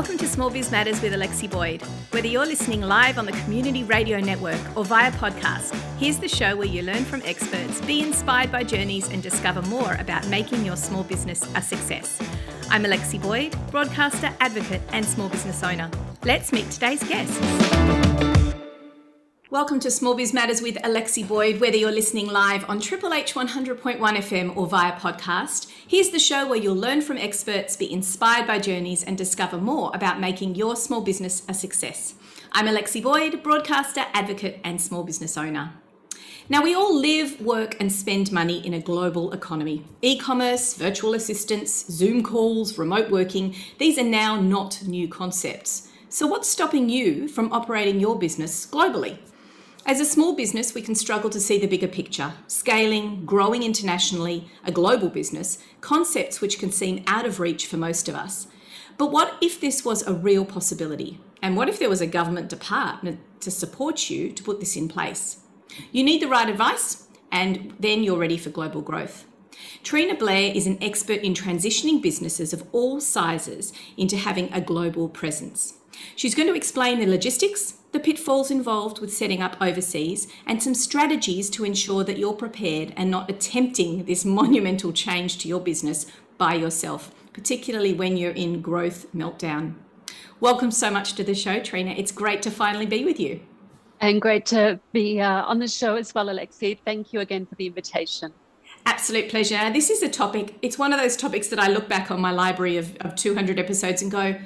Welcome to Small Biz Matters with Alexi Boyd. Whether you're listening live on the Community Radio Network or via podcast, here's the show where you learn from experts, be inspired by journeys, and discover more about making your small business a success. I'm Alexi Boyd, broadcaster, advocate, and small business owner. Let's meet today's guests. Welcome to Small Biz Matters with Alexi Boyd. Whether you're listening live on Triple H 100.1 FM or via podcast, here's the show where you'll learn from experts, be inspired by journeys, and discover more about making your small business a success. I'm Alexi Boyd, broadcaster, advocate, and small business owner. Now, we all live, work, and spend money in a global economy. E commerce, virtual assistants, Zoom calls, remote working, these are now not new concepts. So, what's stopping you from operating your business globally? As a small business, we can struggle to see the bigger picture scaling, growing internationally, a global business, concepts which can seem out of reach for most of us. But what if this was a real possibility? And what if there was a government department to support you to put this in place? You need the right advice, and then you're ready for global growth. Trena Blair is an expert in transitioning businesses of all sizes into having a global presence. She's going to explain the logistics, the pitfalls involved with setting up overseas, and some strategies to ensure that you're prepared and not attempting this monumental change to your business by yourself, particularly when you're in growth meltdown. Welcome so much to the show, Trena. It's great to finally be with you. And great to be uh, on the show as well, Alexi. Thank you again for the invitation. Absolute pleasure. This is a topic, it's one of those topics that I look back on my library of, of 200 episodes and go,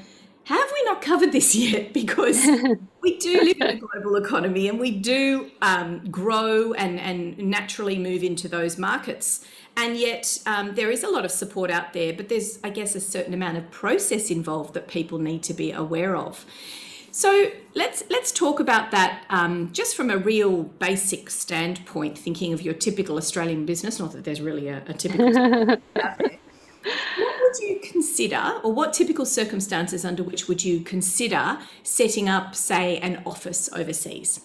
have we not covered this yet? Because we do live in a global economy and we do um, grow and, and naturally move into those markets. And yet, um, there is a lot of support out there, but there's, I guess, a certain amount of process involved that people need to be aware of. So let's let's talk about that um, just from a real basic standpoint. Thinking of your typical Australian business, not that there's really a, a typical out there what would you consider, or what typical circumstances under which would you consider setting up, say, an office overseas?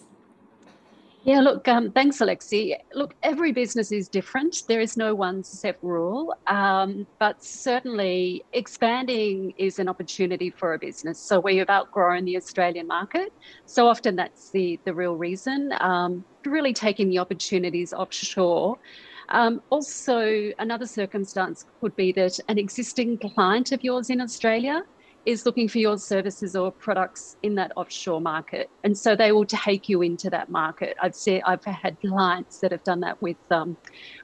Yeah, look, um, thanks, Alexi. Look, every business is different. There is no one set rule, um, but certainly expanding is an opportunity for a business. So we have outgrown the Australian market. So often that's the the real reason. Um, really taking the opportunities offshore um, also, another circumstance could be that an existing client of yours in Australia is looking for your services or products in that offshore market, and so they will take you into that market. I've seen, I've had clients that have done that with um,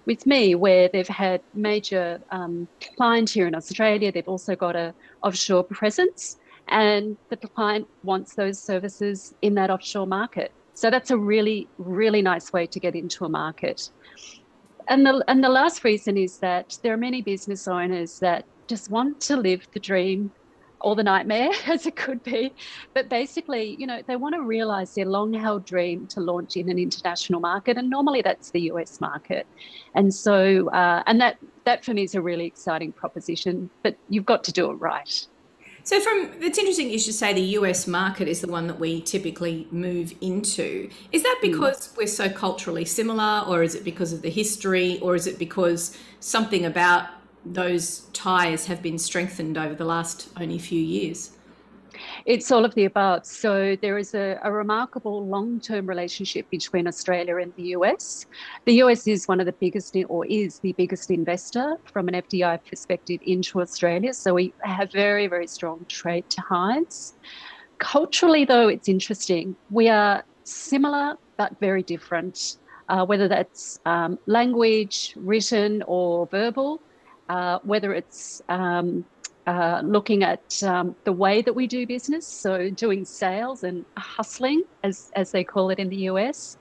with me, where they've had major um, client here in Australia. They've also got a offshore presence, and the client wants those services in that offshore market. So that's a really, really nice way to get into a market and the and the last reason is that there are many business owners that just want to live the dream or the nightmare as it could be. But basically you know they want to realize their long held dream to launch in an international market and normally that's the us market. And so uh, and that that for me is a really exciting proposition but you've got to do it right so, from it's interesting you should say the US market is the one that we typically move into. Is that hmm. because mm. we're so culturally similar, or is it because of the history, or is it because something about those ties have been strengthened over the last only few years? It's all of the above. So there is a, a remarkable long-term relationship between Australia and the US. The US is one of the biggest, or is the biggest investor from an FDI perspective into Australia. So we have very, very strong trade ties. Culturally, though, it's interesting. We are similar but very different. Uh, whether that's um, language, written or verbal, uh, whether it's um, uh, looking at um, the way that we do business, so doing sales and hustling, as, as they call it in the US.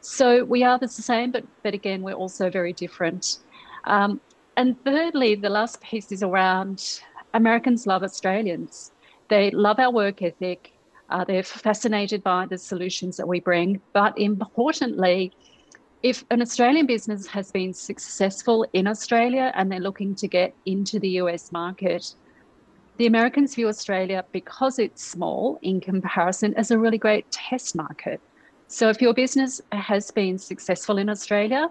So we are the same, but, but again, we're also very different. Um, and thirdly, the last piece is around Americans love Australians. They love our work ethic. Uh, they're fascinated by the solutions that we bring. But importantly, if an Australian business has been successful in Australia and they're looking to get into the US market, the Americans view Australia because it's small in comparison as a really great test market. So if your business has been successful in Australia,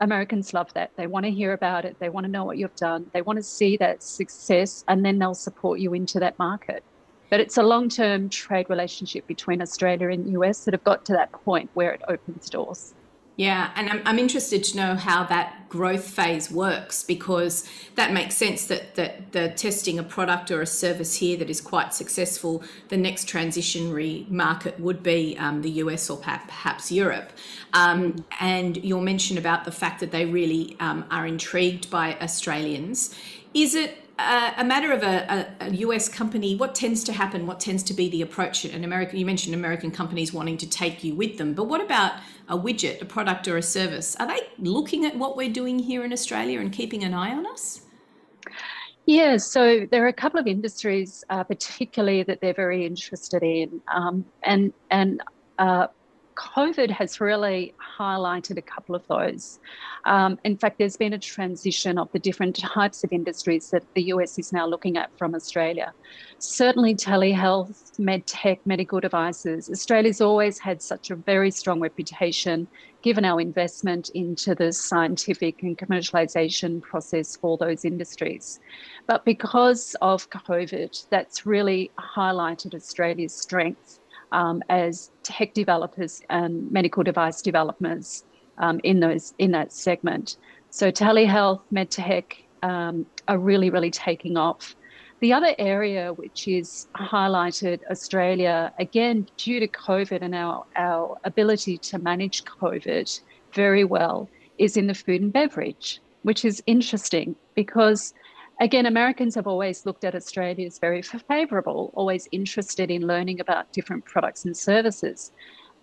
Americans love that. They want to hear about it. They want to know what you've done. They want to see that success and then they'll support you into that market. But it's a long term trade relationship between Australia and US that have got to that point where it opens doors. Yeah, and I'm, I'm interested to know how that growth phase works because that makes sense that, that the testing a product or a service here that is quite successful, the next transitionary market would be um, the US or perhaps Europe. Um, and your mention about the fact that they really um, are intrigued by Australians. Is it a matter of a, a, a, US company, what tends to happen? What tends to be the approach? And American, you mentioned American companies wanting to take you with them, but what about a widget, a product, or a service? Are they looking at what we're doing here in Australia and keeping an eye on us? Yeah, so there are a couple of industries, uh, particularly that they're very interested in, um, and and uh, COVID has really highlighted a couple of those. Um, in fact, there's been a transition of the different types of industries that the US is now looking at from Australia. Certainly, telehealth, medtech, medical devices. Australia's always had such a very strong reputation given our investment into the scientific and commercialization process for those industries. But because of COVID, that's really highlighted Australia's strength um, as tech developers and medical device developers um, in those in that segment. So telehealth, medtech um, are really really taking off. The other area which is highlighted Australia again due to COVID and our our ability to manage COVID very well is in the food and beverage, which is interesting because again, Americans have always looked at Australia as very favourable, always interested in learning about different products and services.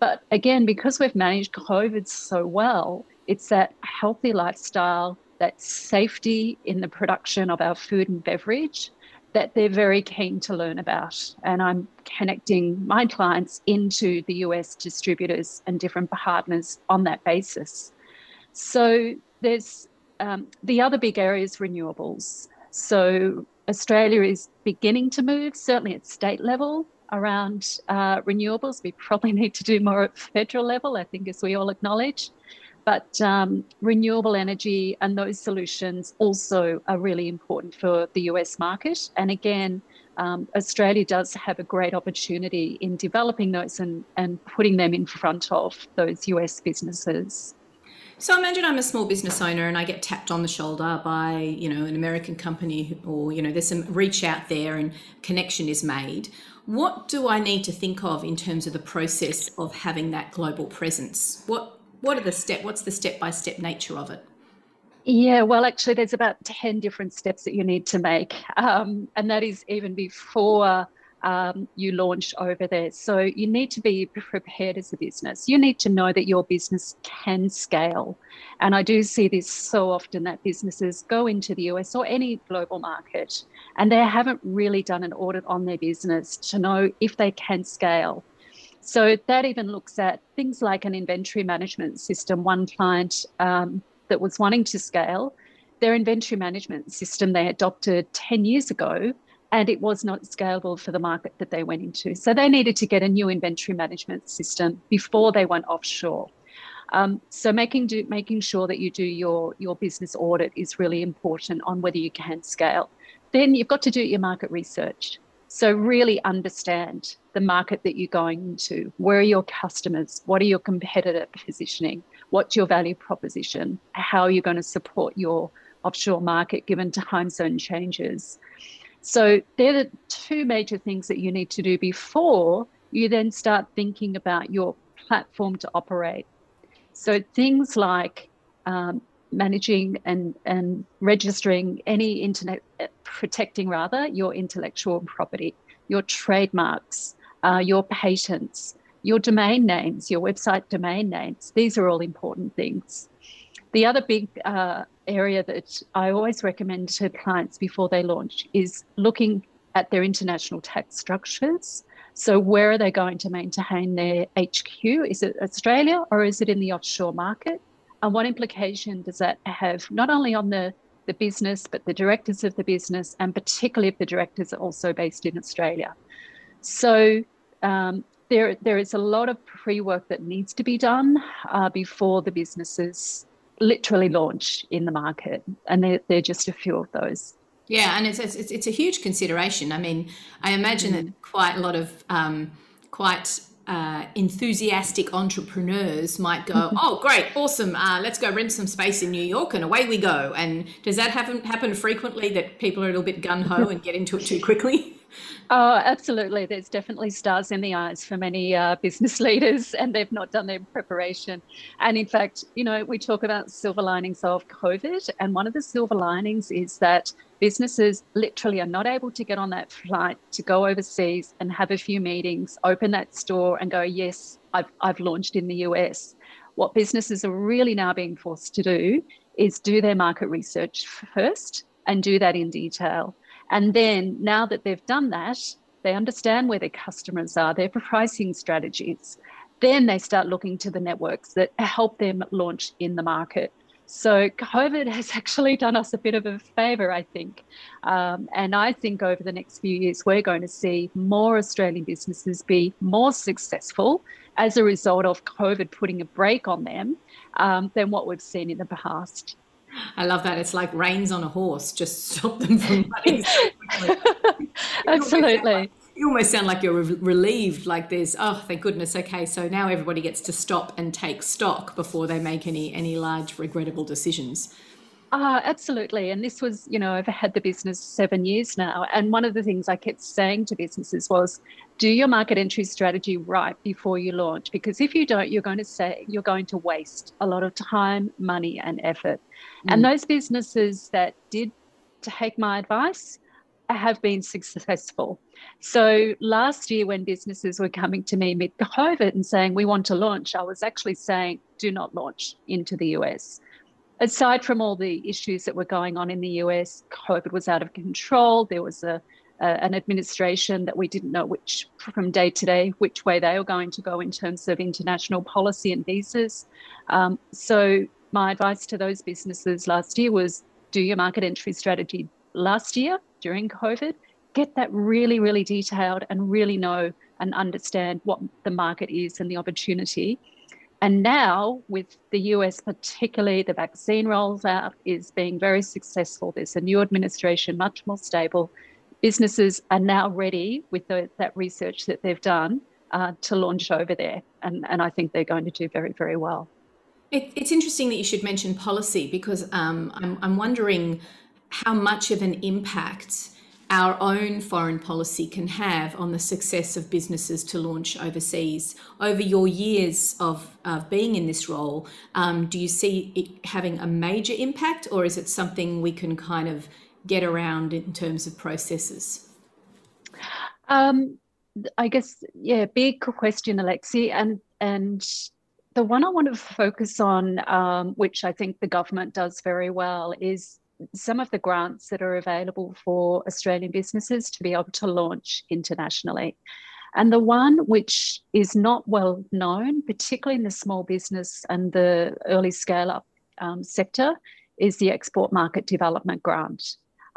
But again, because we've managed COVID so well, it's that healthy lifestyle, that safety in the production of our food and beverage that they're very keen to learn about. And I'm connecting my clients into the US distributors and different partners on that basis. So there's um, the other big area is renewables. So Australia is beginning to move, certainly at state level, around uh, renewables. We probably need to do more at federal level, I think, as we all acknowledge. But um, renewable energy and those solutions also are really important for the US market. And again, um, Australia does have a great opportunity in developing those and, and putting them in front of those US businesses. So imagine I'm a small business owner and I get tapped on the shoulder by, you know, an American company or, you know, there's some reach out there and connection is made. What do I need to think of in terms of the process of having that global presence? What what are the step what's the step by step nature of it? Yeah, well, actually, there's about 10 different steps that you need to make. Um, and that is even before um, you launch over there. So you need to be prepared as a business. You need to know that your business can scale. And I do see this so often that businesses go into the US or any global market and they haven't really done an audit on their business to know if they can scale. So that even looks at things like an inventory management system. One client um, that was wanting to scale, their inventory management system they adopted 10 years ago and it was not scalable for the market that they went into. So they needed to get a new inventory management system before they went offshore. Um, so making do, making sure that you do your your business audit is really important on whether you can scale. Then you've got to do your market research. So really understand the market that you're going into. Where are your customers? What are your competitor positioning? What's your value proposition? How are you going to support your offshore market given time zone changes? So they're the two major things that you need to do before you then start thinking about your platform to operate. So things like um, managing and, and registering any internet, uh, protecting rather your intellectual property, your trademarks, uh, your patents, your domain names, your website domain names. These are all important things. The other big uh, area that I always recommend to clients before they launch is looking at their international tax structures. So, where are they going to maintain their HQ? Is it Australia or is it in the offshore market? And what implication does that have not only on the, the business, but the directors of the business, and particularly if the directors are also based in Australia? So, um, there, there is a lot of pre work that needs to be done uh, before the businesses literally launch in the market, and they're, they're just a few of those. Yeah, and it's it's, it's a huge consideration. I mean, I imagine mm. that quite a lot of um, quite uh, enthusiastic entrepreneurs might go, "Oh, great, awesome! Uh, let's go rent some space in New York, and away we go." And does that happen happen frequently that people are a little bit gun ho and get into it too quickly? Oh, absolutely. There's definitely stars in the eyes for many uh, business leaders, and they've not done their preparation. And in fact, you know, we talk about silver linings of COVID, and one of the silver linings is that businesses literally are not able to get on that flight to go overseas and have a few meetings, open that store, and go, yes, I've, I've launched in the US. What businesses are really now being forced to do is do their market research first and do that in detail and then now that they've done that, they understand where their customers are, their pricing strategies. Then they start looking to the networks that help them launch in the market. So COVID has actually done us a bit of a favor, I think. Um, and I think over the next few years, we're going to see more Australian businesses be more successful as a result of COVID putting a brake on them um, than what we've seen in the past. I love that. It's like reins on a horse, just stop them from running. Absolutely. You almost sound like you're relieved, like there's, oh, thank goodness. Okay, so now everybody gets to stop and take stock before they make any any large regrettable decisions. Uh, absolutely. And this was, you know, I've had the business seven years now. And one of the things I kept saying to businesses was do your market entry strategy right before you launch. Because if you don't, you're going to say you're going to waste a lot of time, money, and effort. Mm. And those businesses that did take my advice have been successful. So last year, when businesses were coming to me mid COVID and saying, we want to launch, I was actually saying, do not launch into the US aside from all the issues that were going on in the US, COVID was out of control. There was a, a, an administration that we didn't know which, from day to day, which way they were going to go in terms of international policy and visas. Um, so, my advice to those businesses last year was do your market entry strategy last year during COVID. Get that really, really detailed and really know and understand what the market is and the opportunity and now, with the US, particularly the vaccine rollout is being very successful. There's a new administration, much more stable. Businesses are now ready with the, that research that they've done uh, to launch over there. And, and I think they're going to do very, very well. It, it's interesting that you should mention policy because um, I'm, I'm wondering how much of an impact our own foreign policy can have on the success of businesses to launch overseas. Over your years of, of being in this role, um, do you see it having a major impact, or is it something we can kind of get around in terms of processes? Um, I guess, yeah, big question, Alexi, and and the one I want to focus on, um, which I think the government does very well, is some of the grants that are available for Australian businesses to be able to launch internationally. And the one which is not well known, particularly in the small business and the early scale up um, sector, is the Export Market Development Grant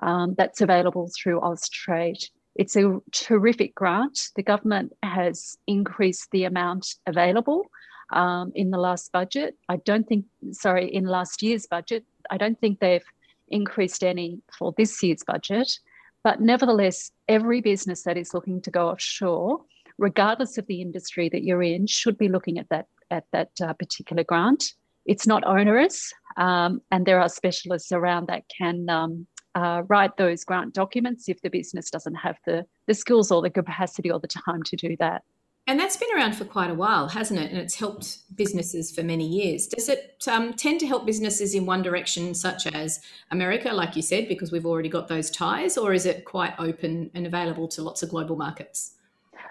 um, that's available through Austrade. It's a terrific grant. The government has increased the amount available um, in the last budget. I don't think, sorry, in last year's budget, I don't think they've increased any for this year's budget. But nevertheless, every business that is looking to go offshore, regardless of the industry that you're in, should be looking at that at that uh, particular grant. It's not onerous, um, and there are specialists around that can um, uh, write those grant documents if the business doesn't have the the skills or the capacity or the time to do that. And that's been around for quite a while, hasn't it? And it's helped businesses for many years. Does it um, tend to help businesses in one direction, such as America, like you said, because we've already got those ties, or is it quite open and available to lots of global markets?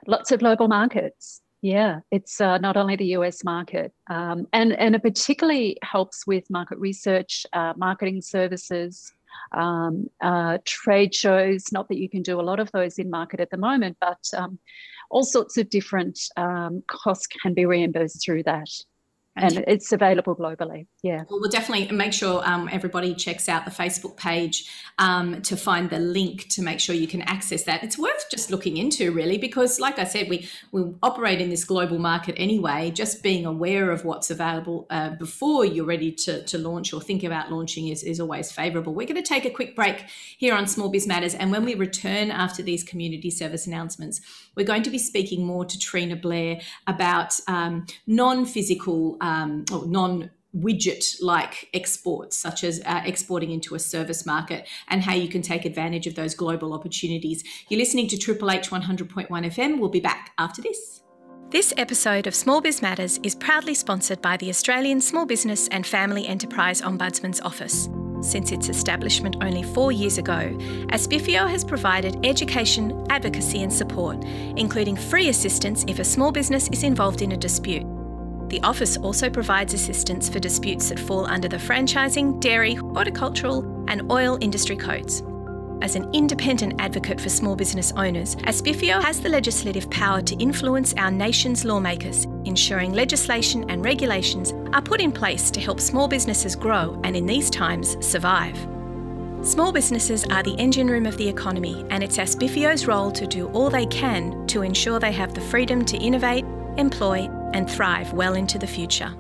Lots of global markets. Yeah, it's uh, not only the US market, um, and and it particularly helps with market research, uh, marketing services, um, uh, trade shows. Not that you can do a lot of those in market at the moment, but um, all sorts of different um, costs can be reimbursed through that. And it's available globally. Yeah. Well, we'll definitely make sure um, everybody checks out the Facebook page um, to find the link to make sure you can access that. It's worth just looking into, really, because, like I said, we we operate in this global market anyway. Just being aware of what's available uh, before you're ready to, to launch or think about launching is, is always favourable. We're going to take a quick break here on Small Biz Matters, and when we return after these community service announcements, we're going to be speaking more to Trena Blair about um, non physical um, or non widget like exports, such as uh, exporting into a service market, and how you can take advantage of those global opportunities. You're listening to Triple H 100.1 FM. We'll be back after this. This episode of Small Biz Matters is proudly sponsored by the Australian Small Business and Family Enterprise Ombudsman's Office. Since its establishment only four years ago, ASBFEO has provided education, advocacy, and support, including free assistance if a small business is involved in a dispute. The office also provides assistance for disputes that fall under the franchising, dairy, horticultural, and oil industry codes. As an independent advocate for small business owners, ASBFEO has the legislative power to influence our nation's lawmakers, ensuring legislation and regulations are put in place to help small businesses grow and, in these times, survive. Small businesses are the engine room of the economy, and it's ASBFEO's role to do all they can to ensure they have the freedom to innovate, employ, and thrive well into the future.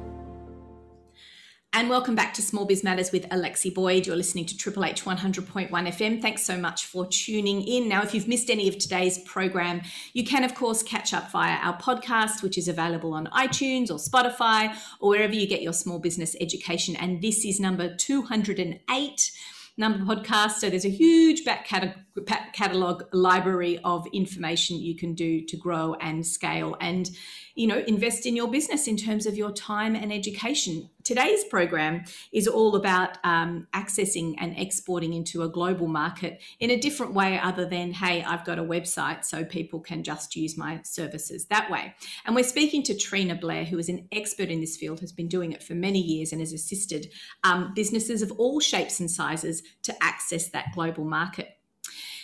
And welcome back to Small Biz Matters with Alexi Boyd. You're listening to Triple H 100.1 FM. Thanks so much for tuning in. Now, if you've missed any of today's program, you can, of course, catch up via our podcast, which is available on iTunes or Spotify or wherever you get your small business education. And this is number 208 number podcast. So there's a huge back catalog library of information you can do to grow and scale and you know invest in your business in terms of your time and education. Today's program is all about um, accessing and exporting into a global market in a different way other than hey i've got a website so people can just use my services that way. And we're speaking to trena blair who is an expert in this field has been doing it for many years and has assisted um, businesses of all shapes and sizes to access that global market.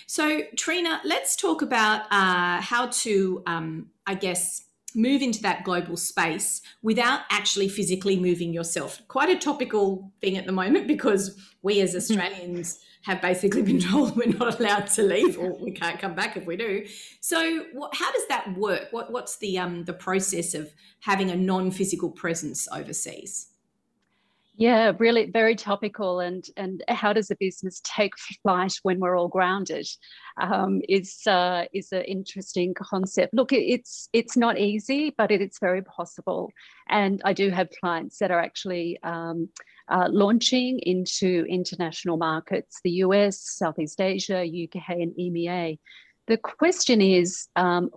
So, Trena, let's talk about uh, how to, um, I guess, move into that global space without actually physically moving yourself. Quite a topical thing at the moment because we as Australians have basically been told we're not allowed to leave or we can't come back if we do. So, what, how does that work? What, what's the um, the process of having a non-physical presence overseas? Yeah, really very topical. And and how does a business take flight when we're all grounded? Um, is uh, is an interesting concept. Look, it's it's not easy, but it, it's very possible. And I do have clients that are actually um, uh, launching into international markets: the US, Southeast Asia, UK, and EMEA. The question is. Um,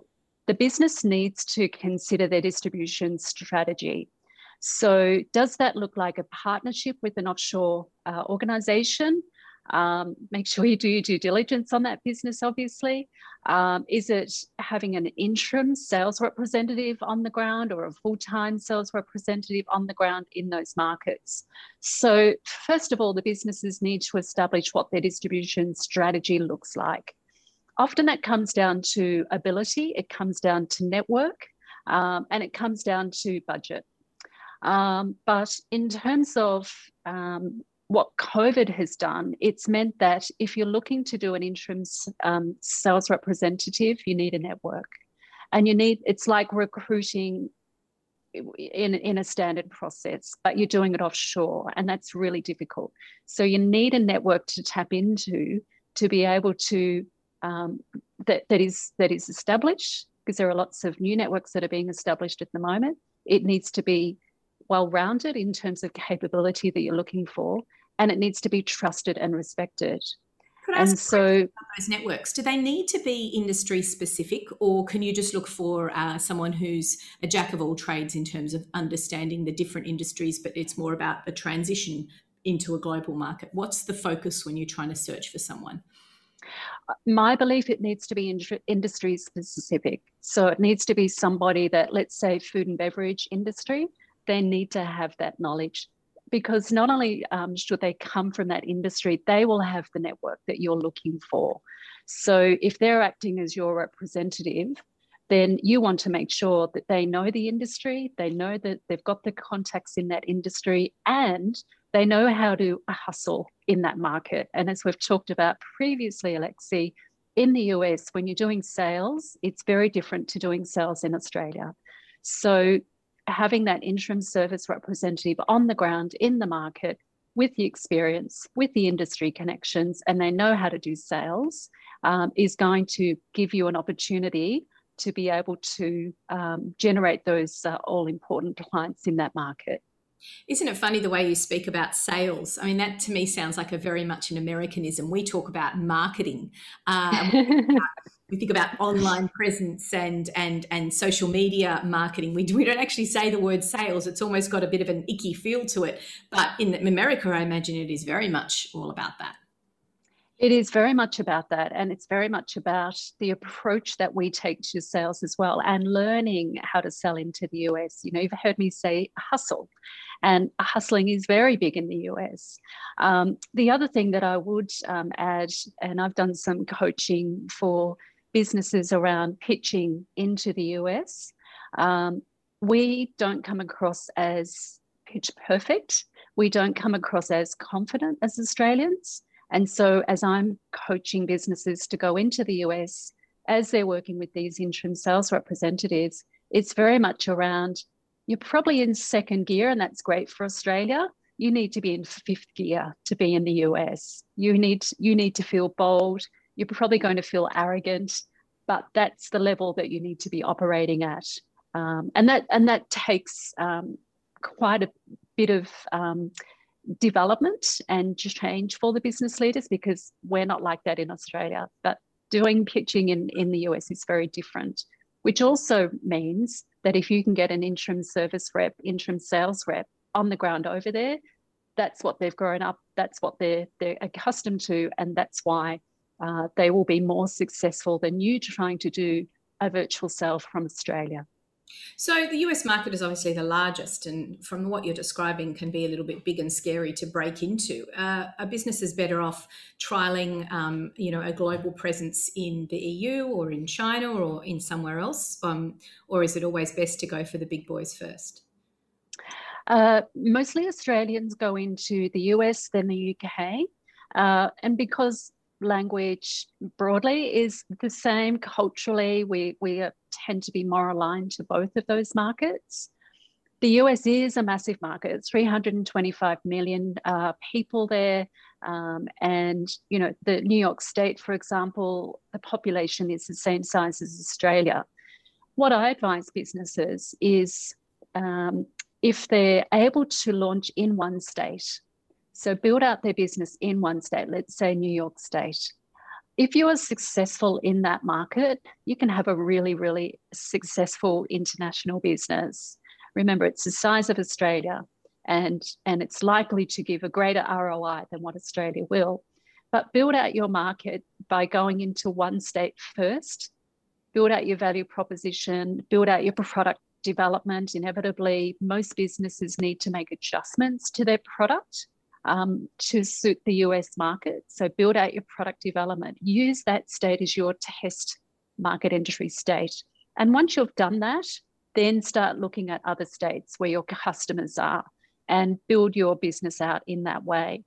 the business needs to consider their distribution strategy. So, does that look like a partnership with an offshore uh, organization? Um, make sure you do your due diligence on that business, obviously. Um, is it having an interim sales representative on the ground or a full time sales representative on the ground in those markets? So, first of all, the businesses need to establish what their distribution strategy looks like. Often that comes down to ability, it comes down to network, um, and it comes down to budget. Um, but in terms of um, what COVID has done, it's meant that if you're looking to do an interim um, sales representative, you need a network. And you need, it's like recruiting in, in a standard process, but you're doing it offshore, and that's really difficult. So you need a network to tap into to be able to um, that, that is that is established because there are lots of new networks that are being established at the moment. It needs to be well rounded in terms of capability that you're looking for, and it needs to be trusted and respected. and so those networks? Do they need to be industry specific or can you just look for uh, someone who's a jack of all trades in terms of understanding the different industries but it's more about a transition into a global market? What's the focus when you're trying to search for someone? My belief it needs to be industry specific so it needs to be somebody that let's say food and beverage industry they need to have that knowledge because not only um, should they come from that industry, they will have the network that you're looking for. So if they're acting as your representative, then you want to make sure that they know the industry, they know that they've got the contacts in that industry, and they know how to hustle in that market. And as we've talked about previously, Alexi, in the US, when you're doing sales, it's very different to doing sales in Australia. So having that interim service representative on the ground in the market with the experience, with the industry connections, and they know how to do sales um, is going to give you an opportunity to be able to um, generate those uh, all important clients in that market. Isn't it funny the way you speak about sales? I mean, that to me sounds like a very much an Americanism. We talk about marketing. Uh, we think about online presence and and and social media marketing. We, we don't actually say the word sales. It's almost got a bit of an icky feel to it. But in America, I imagine it is very much all about that. It is very much about that. And it's very much about the approach that we take to sales as well and learning how to sell into the US. You know, you've heard me say hustle, and hustling is very big in the US. Um, the other thing that I would um, add, and I've done some coaching for businesses around pitching into the US, um, we don't come across as pitch perfect. We don't come across as confident as Australians. And so, as I'm coaching businesses to go into the US, as they're working with these interim sales representatives, it's very much around you're probably in second gear, and that's great for Australia. You need to be in fifth gear to be in the US. You need you need to feel bold you're probably going to feel arrogant, but that's the level that you need to be operating at. Um, and that and that takes um, quite a bit of um, development and change for the business leaders because we're not like that in Australia. But doing pitching in, in the US is very different, which also means that if you can get an interim service rep, interim sales rep on the ground over there, that's what they've grown up, that's what they're they're accustomed to, and that's why uh, they will be more successful than you trying to do a virtual sale from Australia. So the US market is obviously the largest, and from what you're describing, can be a little bit big and scary to break into. Uh, business is better off trialing, um, you know, a global presence in the EU or in China or in somewhere else, um, or is it always best to go for the big boys first? Uh, mostly Australians go into the US, then the UK, uh, and because language broadly is the same culturally. We, we tend to be more aligned to both of those markets. The US is a massive market, 325 million uh, people there. Um, and, you know, the New York State, for example, the population is the same size as Australia. What I advise businesses is um, if they're able to launch in one state, so build out their business in one state, let's say New York State. If you are successful in that market, you can have a really, really successful international business. Remember, it's the size of Australia and, and it's likely to give a greater ROI than what Australia will. But build out your market by going into one state first, build out your value proposition, build out your product development. Inevitably, most businesses need to make adjustments to their product um, to suit the US market. So build out your product development. Use that state as your test market entry state. And once you've done that, then start looking at other states where your customers are and build your business out in that way.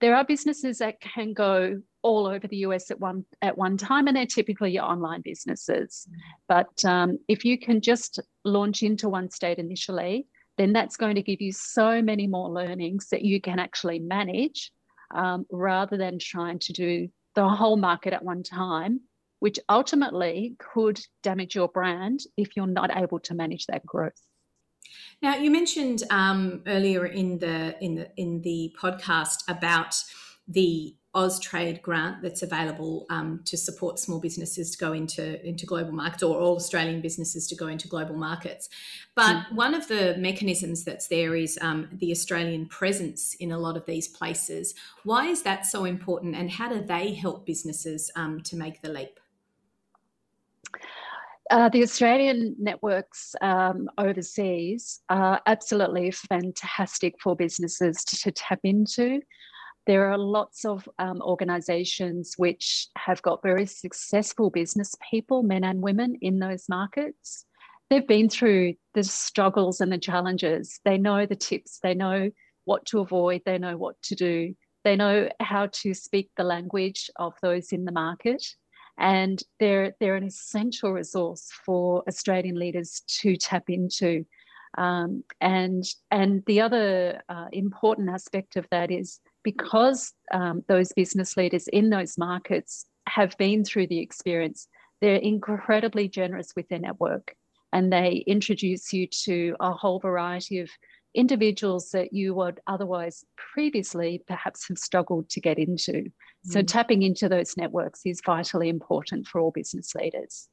There are businesses that can go all over the US at one at one time, and they're typically your online businesses. But um, if you can just launch into one state initially, then that's going to give you so many more learnings that you can actually manage um, rather than trying to do the whole market at one time, which ultimately could damage your brand if you're not able to manage that growth. Now, you mentioned um, earlier in the in the in the podcast about the Austrade grant that's available um, to support small businesses to go into into global markets or all Australian businesses to go into global markets. But mm. one of the mechanisms that's there is um, the Australian presence in a lot of these places. Why is that so important, and how do they help businesses um, to make the leap? Uh, the Australian networks um, overseas are absolutely fantastic for businesses to, to tap into. There are lots of um, organizations which have got very successful business people, men and women, in those markets. They've been through the struggles and the challenges. They know the tips, they know what to avoid, they know what to do, they know how to speak the language of those in the market. And they're, they're an essential resource for Australian leaders to tap into. Um, and, and the other uh, important aspect of that is because um, those business leaders in those markets have been through the experience, they're incredibly generous with their network and they introduce you to a whole variety of individuals that you would otherwise previously perhaps have struggled to get into. Mm. So, tapping into those networks is vitally important for all business leaders.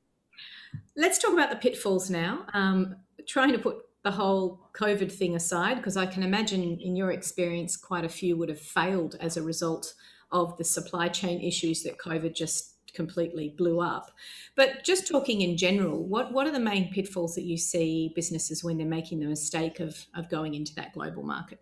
Let's talk about the pitfalls now. Um, trying to put the whole COVID thing aside, because I can imagine in your experience, quite a few would have failed as a result of the supply chain issues that COVID just completely blew up. But just talking in general, what, what are the main pitfalls that you see businesses when they're making the mistake of, of going into that global market?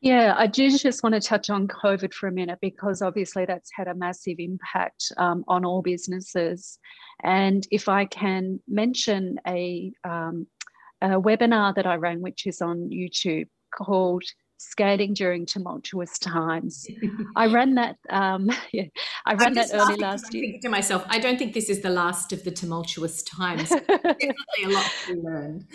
Yeah, I do just want to touch on COVID for a minute because obviously that's had a massive impact um, on all businesses. And if I can mention a um, a webinar that I ran, which is on YouTube, called Scaling During Tumultuous Times. I ran that. Um, yeah, I ran that early last year. Thinking to myself, I don't think this is the last of the tumultuous times. Definitely a lot to learn.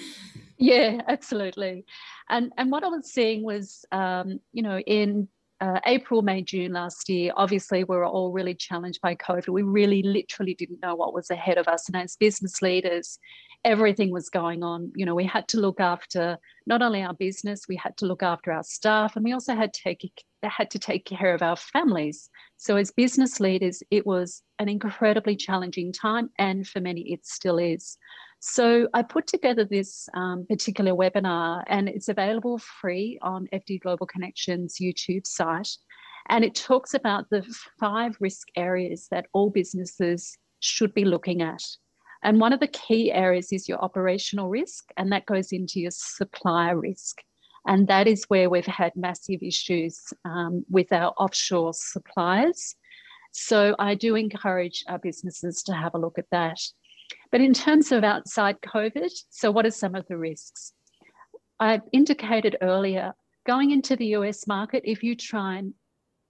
Yeah, absolutely. And and what I was seeing was, um, you know, in uh, April, May, June last year, obviously we were all really challenged by COVID. We really literally didn't know what was ahead of us. And as business leaders, everything was going on. You know, we had to look after not only our business, we had to look after our staff, and we also had to take had to take care of our families. So as business leaders, it was an incredibly challenging time, and for many, it still is. So I put together this um, particular webinar, and it's available free on FD Global Connections YouTube site. And it talks about the five risk areas that all businesses should be looking at. And one of the key areas is your operational risk, and that goes into your supplier risk. And that is where we've had massive issues um, with our offshore suppliers. So I do encourage our businesses to have a look at that. But in terms of outside COVID, so what are some of the risks? I indicated earlier, going into the US market, if you try and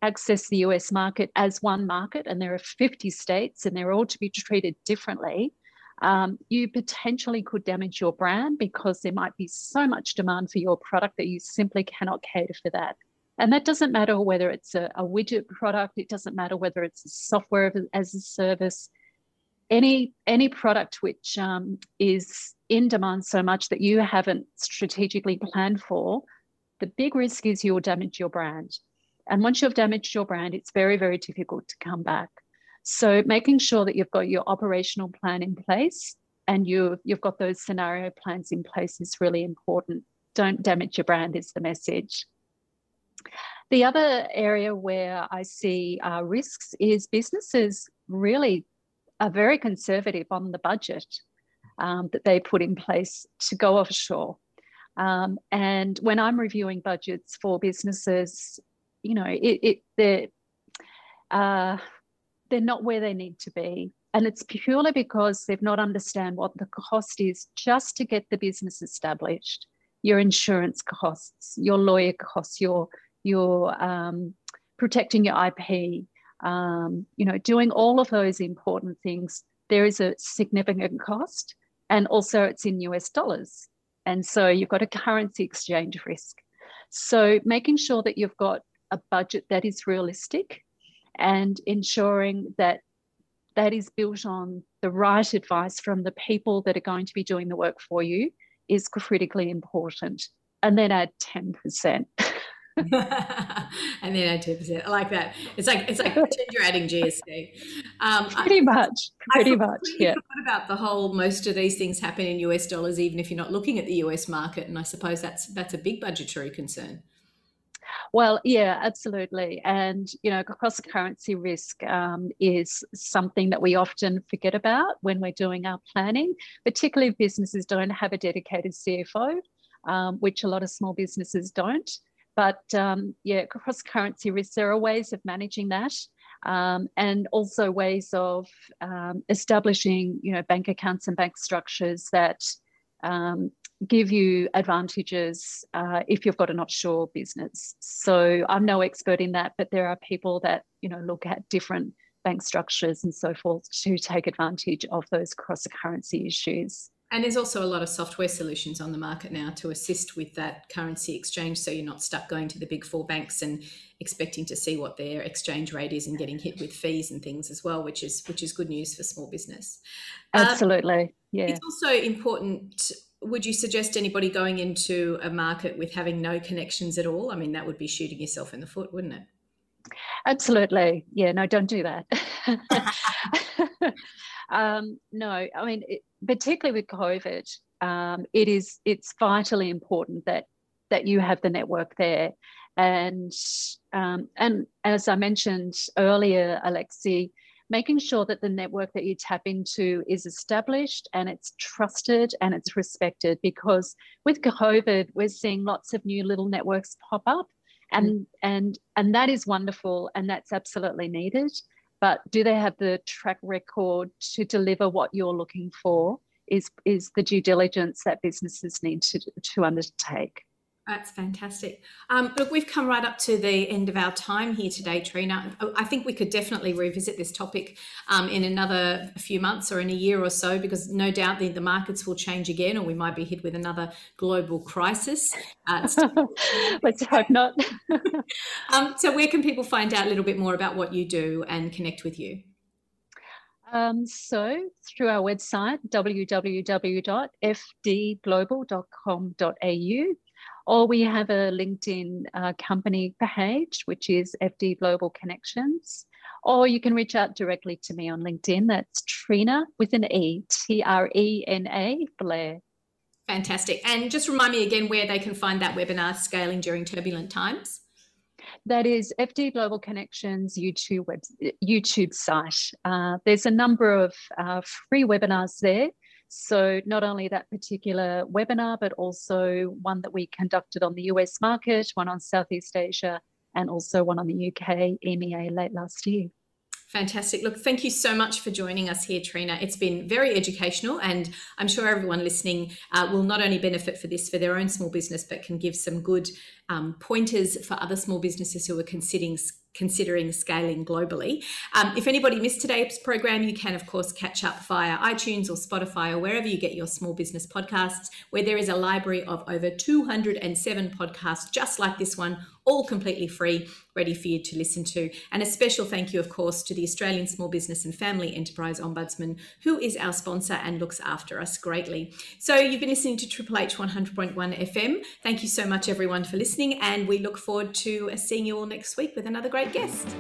access the US market as one market, and there are 50 states and they're all to be treated differently, um, you potentially could damage your brand because there might be so much demand for your product that you simply cannot cater for that. And that doesn't matter whether it's a, a widget product, it doesn't matter whether it's a software as a service, any any product which um, is in demand so much that you haven't strategically planned for, the big risk is you'll damage your brand. And once you've damaged your brand, it's very, very difficult to come back. So making sure that you've got your operational plan in place and you, you've got those scenario plans in place is really important. Don't damage your brand is the message. The other area where I see uh, risks is businesses really are very conservative on the budget um, that they put in place to go offshore. Um, and when I'm reviewing budgets for businesses, you know, it, it they're uh, they're not where they need to be. And it's purely because they've not understand what the cost is just to get the business established. Your insurance costs, your lawyer costs, your your um, protecting your IP, um, you know, doing all of those important things. There is a significant cost, and also it's in US dollars, and so you've got a currency exchange risk. So making sure that you've got a budget that is realistic and ensuring that that is built on the right advice from the people that are going to be doing the work for you is critically important. And then add 10%. and then add 10%. I like that. It's like it's like pretend you're adding GST. Um, pretty much. Pretty much. Yeah. about the whole most of these things happen in US dollars, even if you're not looking at the US market. And I suppose that's that's a big budgetary concern. Well, yeah, absolutely. And, you know, cross currency risk um, is something that we often forget about when we're doing our planning, particularly if businesses don't have a dedicated CFO, um, which a lot of small businesses don't. But um, yeah, cross currency risks, there are ways of managing that. Um, and also ways of um, establishing, you know, bank accounts and bank structures that um, give you advantages uh, if you've got an offshore business. So I'm no expert in that, but there are people that you know look at different bank structures and so forth to take advantage of those cross currency issues. And there's also a lot of software solutions on the market now to assist with that currency exchange. So you're not stuck going to the big four banks and expecting to see what their exchange rate is and getting hit with fees and things as well, which is which is good news for small business. Absolutely. Um, yeah. It's also important. Would you suggest anybody going into a market with having no connections at all? I mean, that would be shooting yourself in the foot, wouldn't it? Absolutely. Yeah, no, don't do that. um, no, I mean, it, particularly with COVID, um, it is it's vitally important that that you have the network there. And um, and as I mentioned earlier, Alexi, making sure that the network that you tap into is established and it's trusted and it's respected. Because with COVID, we're seeing lots of new little networks pop up and mm. and and that is wonderful and that's absolutely needed but do they have the track record to deliver what you're looking for is is the due diligence that businesses need to to undertake that's fantastic. Um, look, we've come right up to the end of our time here today, Trena. I think we could definitely revisit this topic um, in another few months or in a year or so, because no doubt the, the markets will change again, or we might be hit with another global crisis. Uh, Let's hope not. um, so, where can people find out a little bit more about what you do and connect with you? Um, so through our website, www.fdglobal.com.au, or we have a LinkedIn uh, company page, which is FD Global Connections. Or you can reach out directly to me on LinkedIn. That's Trena with an E, T R E N A, Blair. Fantastic. And just remind me again where they can find that webinar, Scaling During Turbulent Times. That is FD Global Connections YouTube web, YouTube site. Uh, there's a number of uh, free webinars there. So not only that particular webinar, but also one that we conducted on the US market, one on Southeast Asia, and also one on the UK EMEA late last year. Fantastic. Look, thank you so much for joining us here, Trena. It's been very educational, and I'm sure everyone listening uh, will not only benefit for this for their own small business, but can give some good um, pointers for other small businesses who are considering considering scaling globally. Um, if anybody missed today's program, you can, of course, catch up via iTunes or Spotify or wherever you get your small business podcasts, where there is a library of over 207 podcasts just like this one, all completely free, ready for you to listen to. And a special thank you, of course, to the Australian Small Business and Family Enterprise Ombudsman, who is our sponsor and looks after us greatly. So you've been listening to Triple H 100.1 FM. Thank you so much, everyone, for listening, and we look forward to seeing you all next week with another great guest.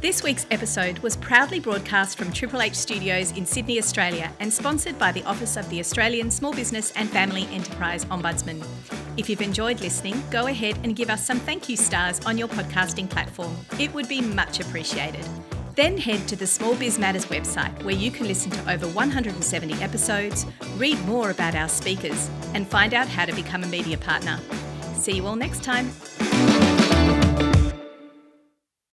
This week's episode was proudly broadcast from Triple H Studios in Sydney, Australia, and sponsored by the Office of the Australian Small Business and Family Enterprise Ombudsman. If you've enjoyed listening, go ahead and give us some thank you stars on your podcasting platform. It would be much appreciated. Then head to the Small Biz Matters website where you can listen to over 170 episodes, read more about our speakers, and find out how to become a media partner. See you all next time.